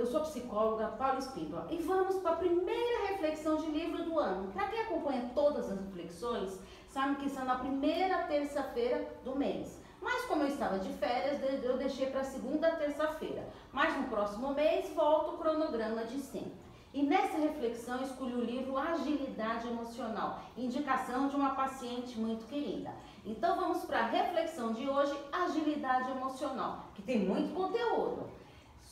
eu sou psicóloga Paula Espíndola e vamos para a primeira reflexão de livro do ano. Para quem acompanha todas as reflexões, sabe que são na primeira terça-feira do mês. Mas como eu estava de férias, eu deixei para segunda terça-feira. Mas no próximo mês volto o cronograma de sempre. E nessa reflexão escolhi o livro Agilidade Emocional, indicação de uma paciente muito querida. Então vamos para a reflexão de hoje, Agilidade Emocional, que tem muito conteúdo.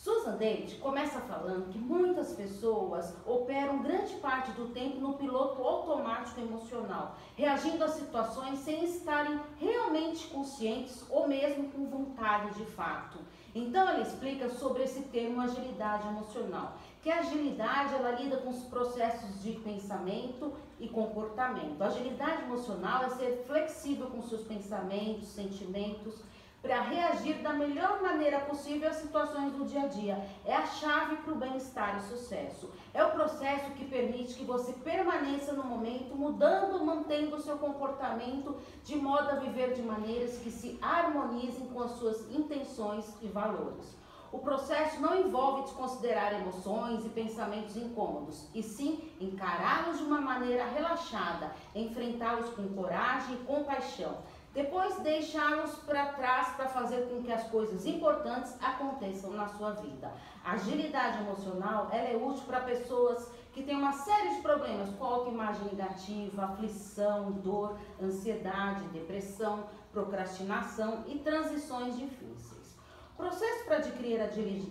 Susan David começa falando que muitas pessoas operam grande parte do tempo no piloto automático emocional, reagindo a situações sem estarem realmente conscientes ou mesmo com vontade de fato. Então ela explica sobre esse termo agilidade emocional, que a agilidade ela lida com os processos de pensamento e comportamento. A agilidade emocional é ser flexível com seus pensamentos, sentimentos, para reagir da melhor maneira possível às situações do dia a dia. É a chave para o bem-estar e sucesso. É o processo que permite que você permaneça no momento, mudando, mantendo o seu comportamento de modo a viver de maneiras que se harmonizem com as suas intenções e valores. O processo não envolve desconsiderar emoções e pensamentos incômodos, e sim encará-los de uma maneira relaxada, enfrentá-los com coragem e compaixão depois deixá-los para trás para fazer com que as coisas importantes aconteçam na sua vida. A agilidade emocional ela é útil para pessoas que têm uma série de problemas com autoimagem negativa, aflição, dor, ansiedade, depressão, procrastinação e transições difíceis. O processo para adquirir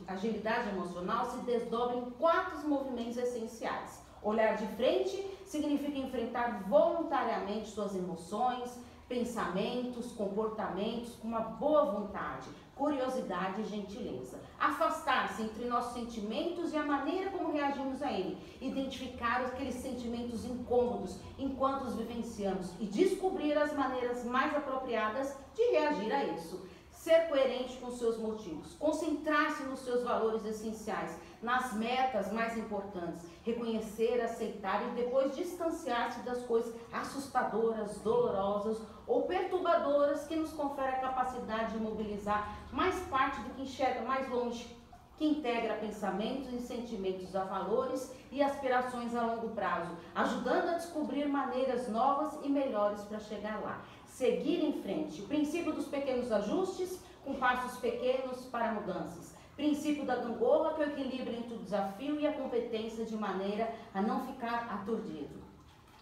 agilidade emocional se desdobra em quatro movimentos essenciais. Olhar de frente significa enfrentar voluntariamente suas emoções, pensamentos, comportamentos com uma boa vontade, curiosidade e gentileza. Afastar-se entre nossos sentimentos e a maneira como reagimos a ele. Identificar aqueles sentimentos incômodos enquanto os vivenciamos e descobrir as maneiras mais apropriadas de reagir a isso ser coerente com seus motivos, concentrar-se nos seus valores essenciais, nas metas mais importantes, reconhecer, aceitar e depois distanciar-se das coisas assustadoras, dolorosas ou perturbadoras que nos conferem a capacidade de mobilizar mais parte do que enxerga mais longe, que integra pensamentos e sentimentos a valores e aspirações a longo prazo, ajudando a descobrir maneiras novas e melhores para chegar lá seguir em frente. O princípio dos pequenos ajustes com passos pequenos para mudanças. Princípio da gangorra que é o equilíbrio entre o desafio e a competência de maneira a não ficar aturdido.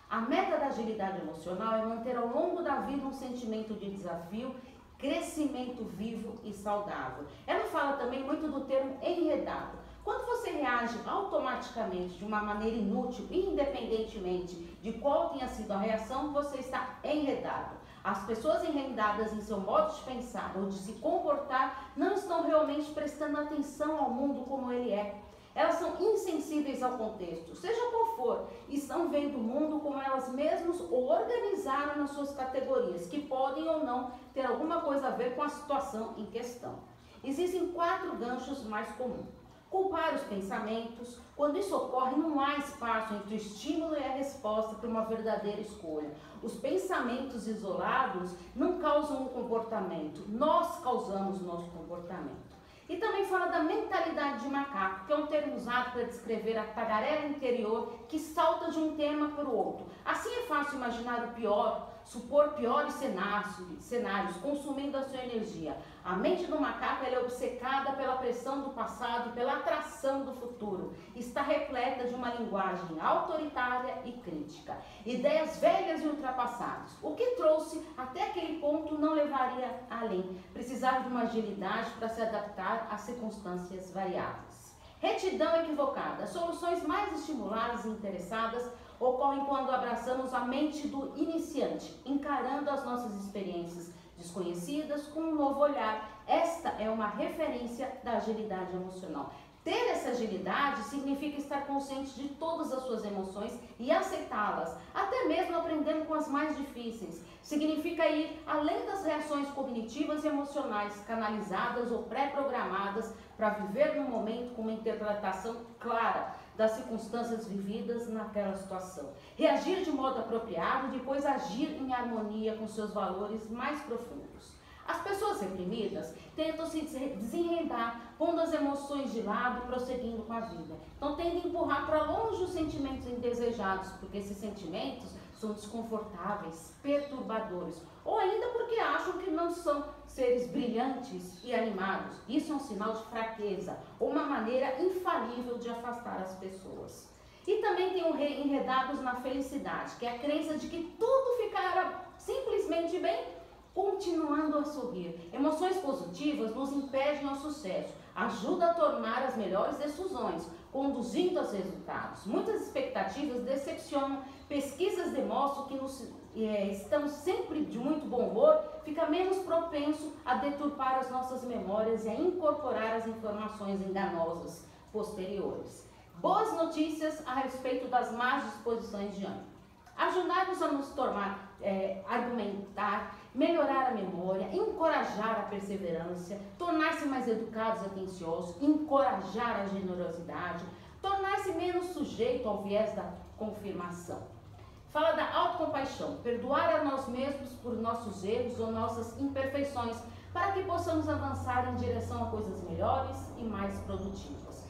A meta da agilidade emocional é manter ao longo da vida um sentimento de desafio, crescimento vivo e saudável. Ela fala também muito do termo enredado. Quando você reage automaticamente de uma maneira inútil, independentemente de qual tenha sido a reação, você está enredado. As pessoas enrendadas em seu modo de pensar ou de se comportar não estão realmente prestando atenção ao mundo como ele é. Elas são insensíveis ao contexto, seja qual for, e estão vendo o mundo como elas mesmas organizaram nas suas categorias, que podem ou não ter alguma coisa a ver com a situação em questão. Existem quatro ganchos mais comuns. Culpar os pensamentos. Quando isso ocorre, não há espaço entre o estímulo e a resposta para uma verdadeira escolha. Os pensamentos isolados não causam um comportamento, nós causamos o nosso comportamento. E também fala da mentalidade de macaco, que é um termo usado para descrever a tagarela interior que salta de um tema para o outro. Assim é fácil imaginar o pior, supor piores cenários, cenários, consumindo a sua energia. A mente do macaco é obcecada pela pressão do passado e pela atração do futuro. Está repleta de uma linguagem autoritária e crítica. Ideias velhas e ultrapassadas. O que trouxe até aquele ponto não levaria além. Precisava de uma agilidade para se adaptar às circunstâncias variáveis. Retidão equivocada. Soluções mais estimuladas e interessadas ocorrem quando abraçamos a mente do iniciante, encarando as nossas experiências desconhecidas com um novo olhar. Esta é uma referência da agilidade emocional. Ter essa agilidade significa estar consciente de todas as suas emoções e aceitá-las, até mesmo aprendendo com as mais difíceis. Significa ir além das reações cognitivas e emocionais canalizadas ou pré-programadas para viver no momento com uma interpretação clara das circunstâncias vividas naquela situação. Reagir de modo apropriado depois agir em harmonia com seus valores mais profundos. As pessoas reprimidas tentam se desenredar, pondo as emoções de lado e prosseguindo com a vida. Então tendem a empurrar para longe os sentimentos indesejados, porque esses sentimentos são desconfortáveis, perturbadores, ou ainda porque acham que não são seres brilhantes e animados. Isso é um sinal de fraqueza, uma maneira infalível de afastar as pessoas. E também tem o enredados na felicidade, que é a crença de que tudo ficará simplesmente bem continuando a sorrir. Emoções positivas nos impedem ao sucesso, ajuda a tomar as melhores decisões, conduzindo aos resultados. Muitas expectativas decepcionam. Pesquisas demonstram que nos, é, estamos sempre de muito bom humor, fica menos propenso a deturpar as nossas memórias e a incorporar as informações enganosas posteriores. Boas notícias a respeito das más disposições de ânimo. Ajudar-nos a nos tornar, é, argumentar, melhorar a memória, encorajar a perseverança, tornar-se mais educados e atenciosos, encorajar a generosidade, tornar-se menos sujeito ao viés da confirmação. Fala da autocompaixão, perdoar a nós mesmos por nossos erros ou nossas imperfeições, para que possamos avançar em direção a coisas melhores e mais produtivas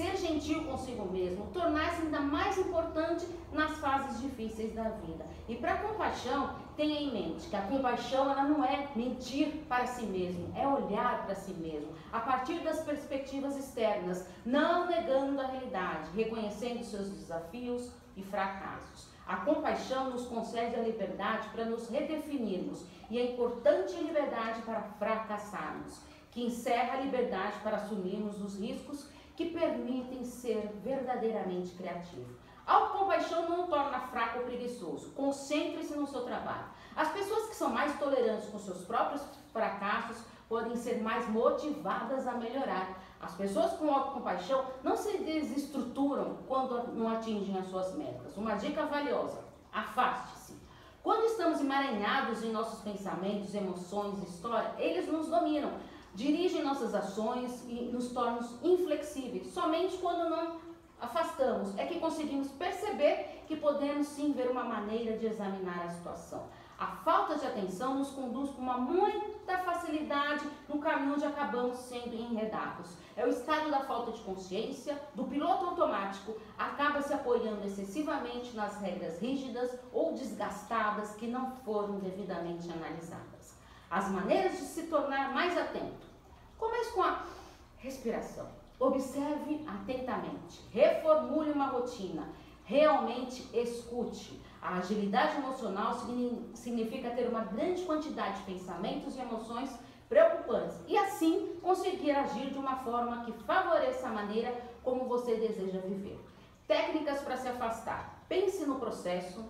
ser gentil consigo mesmo, tornar-se ainda mais importante nas fases difíceis da vida. E para compaixão, tenha em mente que a compaixão ela não é mentir para si mesmo, é olhar para si mesmo, a partir das perspectivas externas, não negando a realidade, reconhecendo seus desafios e fracassos. A compaixão nos concede a liberdade para nos redefinirmos e a importante liberdade para fracassarmos, que encerra a liberdade para assumirmos os riscos que permitem ser verdadeiramente criativo. Autocompaixão não o torna fraco ou preguiçoso. Concentre-se no seu trabalho. As pessoas que são mais tolerantes com seus próprios fracassos podem ser mais motivadas a melhorar. As pessoas com autocompaixão não se desestruturam quando não atingem as suas metas. Uma dica valiosa: afaste-se. Quando estamos emaranhados em nossos pensamentos, emoções, história, eles nos dominam dirigem nossas ações e nos tornam inflexíveis. Somente quando não afastamos é que conseguimos perceber que podemos sim ver uma maneira de examinar a situação. A falta de atenção nos conduz com uma muita facilidade no caminho onde acabamos sendo enredados. É o estado da falta de consciência, do piloto automático, acaba se apoiando excessivamente nas regras rígidas ou desgastadas que não foram devidamente analisadas as maneiras de se tornar mais atento. Comece com a respiração. Observe atentamente. Reformule uma rotina. Realmente escute. A agilidade emocional significa ter uma grande quantidade de pensamentos e emoções preocupantes e assim conseguir agir de uma forma que favoreça a maneira como você deseja viver. Técnicas para se afastar. Pense no processo,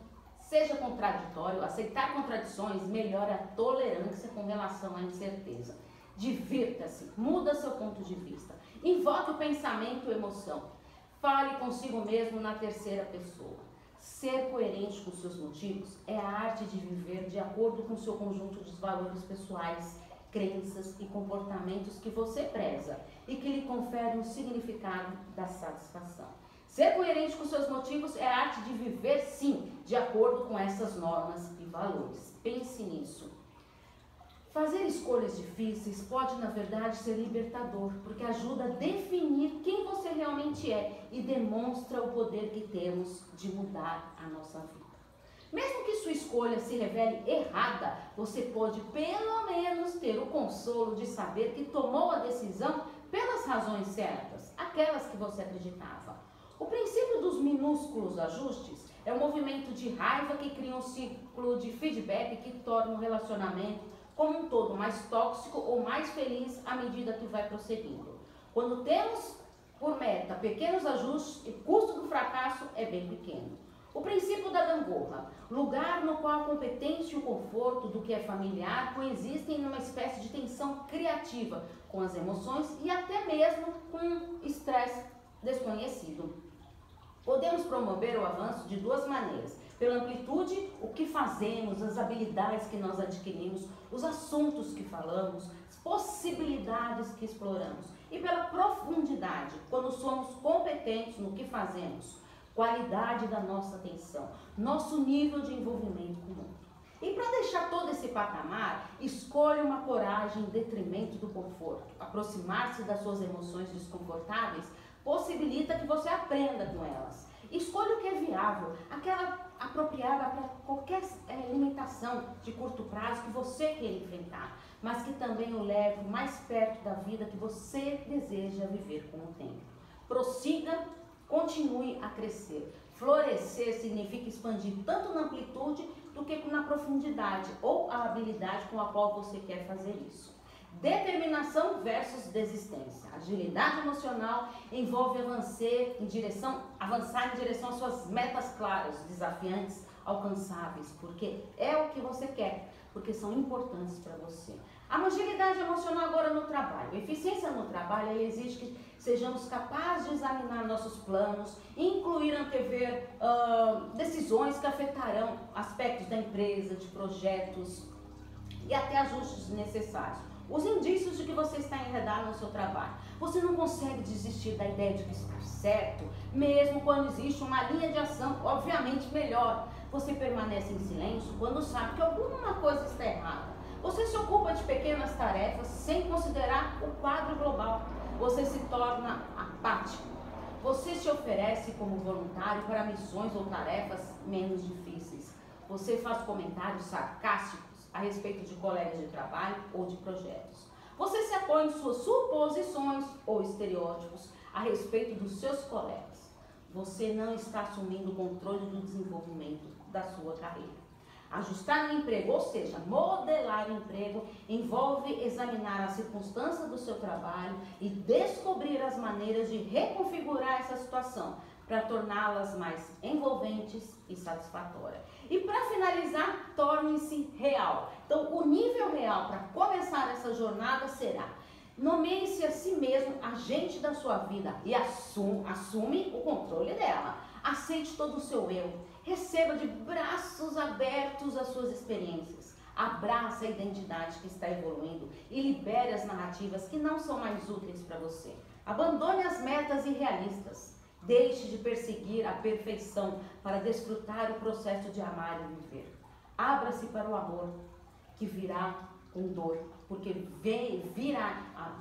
Seja contraditório, aceitar contradições melhora a tolerância com relação à incerteza. Divirta-se, muda seu ponto de vista. Invoque o pensamento e emoção. Fale consigo mesmo na terceira pessoa. Ser coerente com seus motivos é a arte de viver de acordo com seu conjunto de valores pessoais, crenças e comportamentos que você preza e que lhe conferem o significado da satisfação. Ser coerente com seus motivos é a arte de viver, sim, de acordo com essas normas e valores. Pense nisso. Fazer escolhas difíceis pode, na verdade, ser libertador, porque ajuda a definir quem você realmente é e demonstra o poder que temos de mudar a nossa vida. Mesmo que sua escolha se revele errada, você pode pelo menos ter o consolo de saber que tomou a decisão pelas razões certas, aquelas que você acreditava. O princípio dos minúsculos ajustes é um movimento de raiva que cria um ciclo de feedback que torna o relacionamento como um todo mais tóxico ou mais feliz à medida que vai prosseguindo. Quando temos por meta pequenos ajustes, o custo do fracasso é bem pequeno. O princípio da gangorra, lugar no qual a competência e o conforto do que é familiar coexistem numa espécie de tensão criativa com as emoções e até mesmo com estresse desconhecido. Podemos promover o avanço de duas maneiras: pela amplitude, o que fazemos, as habilidades que nós adquirimos, os assuntos que falamos, as possibilidades que exploramos, e pela profundidade, quando somos competentes no que fazemos, qualidade da nossa atenção, nosso nível de envolvimento com o mundo. E para deixar todo esse patamar, escolha uma coragem em detrimento do conforto. Aproximar-se das suas emoções desconfortáveis possibilita que você aprenda com elas. Escolha o que é viável, aquela apropriada para qualquer é, limitação de curto prazo que você queira enfrentar, mas que também o leve mais perto da vida que você deseja viver com o tempo. Prossiga, continue a crescer. Florescer significa expandir tanto na amplitude do que na profundidade ou a habilidade com a qual você quer fazer isso. Determinação versus desistência. Agilidade emocional envolve avançar em direção, avançar em direção às suas metas claras, desafiantes, alcançáveis, porque é o que você quer, porque são importantes para você. A agilidade emocional agora no trabalho. Eficiência no trabalho exige que sejamos capazes de examinar nossos planos, incluir antever uh, decisões que afetarão aspectos da empresa, de projetos e até ajustes necessários os indícios de que você está enredado no seu trabalho. Você não consegue desistir da ideia de que está certo, mesmo quando existe uma linha de ação, obviamente melhor. Você permanece em silêncio quando sabe que alguma coisa está errada. Você se ocupa de pequenas tarefas sem considerar o quadro global. Você se torna apático. Você se oferece como voluntário para missões ou tarefas menos difíceis. Você faz comentários sarcásticos a respeito de colegas de trabalho ou de projetos. Você se apoia em suas suposições ou estereótipos a respeito dos seus colegas. Você não está assumindo o controle do desenvolvimento da sua carreira. Ajustar o emprego, ou seja, modelar o emprego, envolve examinar as circunstâncias do seu trabalho e descobrir as maneiras de reconfigurar essa situação para torná-las mais envolventes e satisfatórias. E para finalizar, torne-se real. Então, o nível real para começar essa jornada será Nomeie-se a si mesmo agente da sua vida e assume, assume o controle dela. Aceite todo o seu eu. Receba de braços abertos as suas experiências. Abraça a identidade que está evoluindo e libere as narrativas que não são mais úteis para você. Abandone as metas irrealistas. Deixe de perseguir a perfeição para desfrutar o processo de amar e viver. Abra-se para o amor, que virá com dor, porque vem, vira,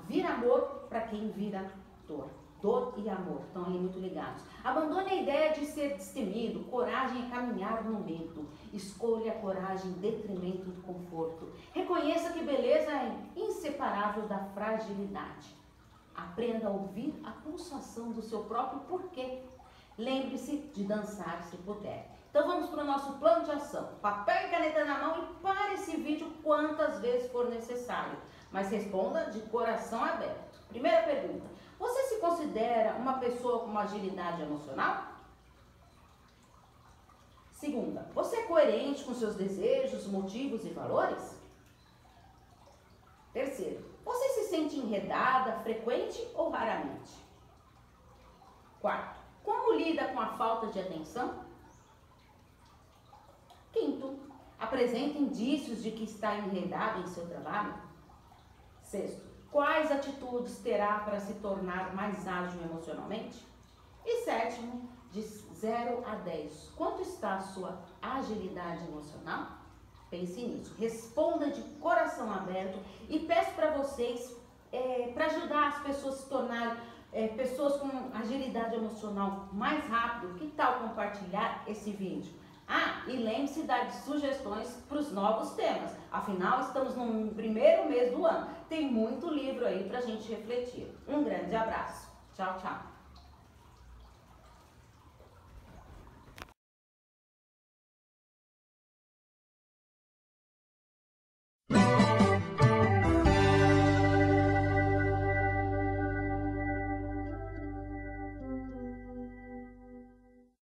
vira amor para quem vira dor. Dor e amor estão ali muito ligados. Abandone a ideia de ser destemido. Coragem é caminhar no medo. Escolha a coragem em detrimento do conforto. Reconheça que beleza é inseparável da fragilidade. Aprenda a ouvir a pulsação do seu próprio porquê. Lembre-se de dançar se puder. Então vamos para o nosso plano de ação. Papel e caneta na mão e pare esse vídeo quantas vezes for necessário. Mas responda de coração aberto. Primeira pergunta. Você se considera uma pessoa com uma agilidade emocional? Segunda, você é coerente com seus desejos, motivos e valores? Terceiro, sente enredada, frequente ou raramente? Quarto, como lida com a falta de atenção? Quinto, apresenta indícios de que está enredado em seu trabalho? Sexto, quais atitudes terá para se tornar mais ágil emocionalmente? E sétimo, de 0 a 10, quanto está a sua agilidade emocional? Pense nisso. Responda de coração aberto e peço para vocês, é, para ajudar as pessoas a se tornarem é, pessoas com agilidade emocional mais rápido, que tal compartilhar esse vídeo? Ah, e lembre-se de dar sugestões para os novos temas. Afinal, estamos no primeiro mês do ano. Tem muito livro aí para a gente refletir. Um grande abraço. Tchau, tchau.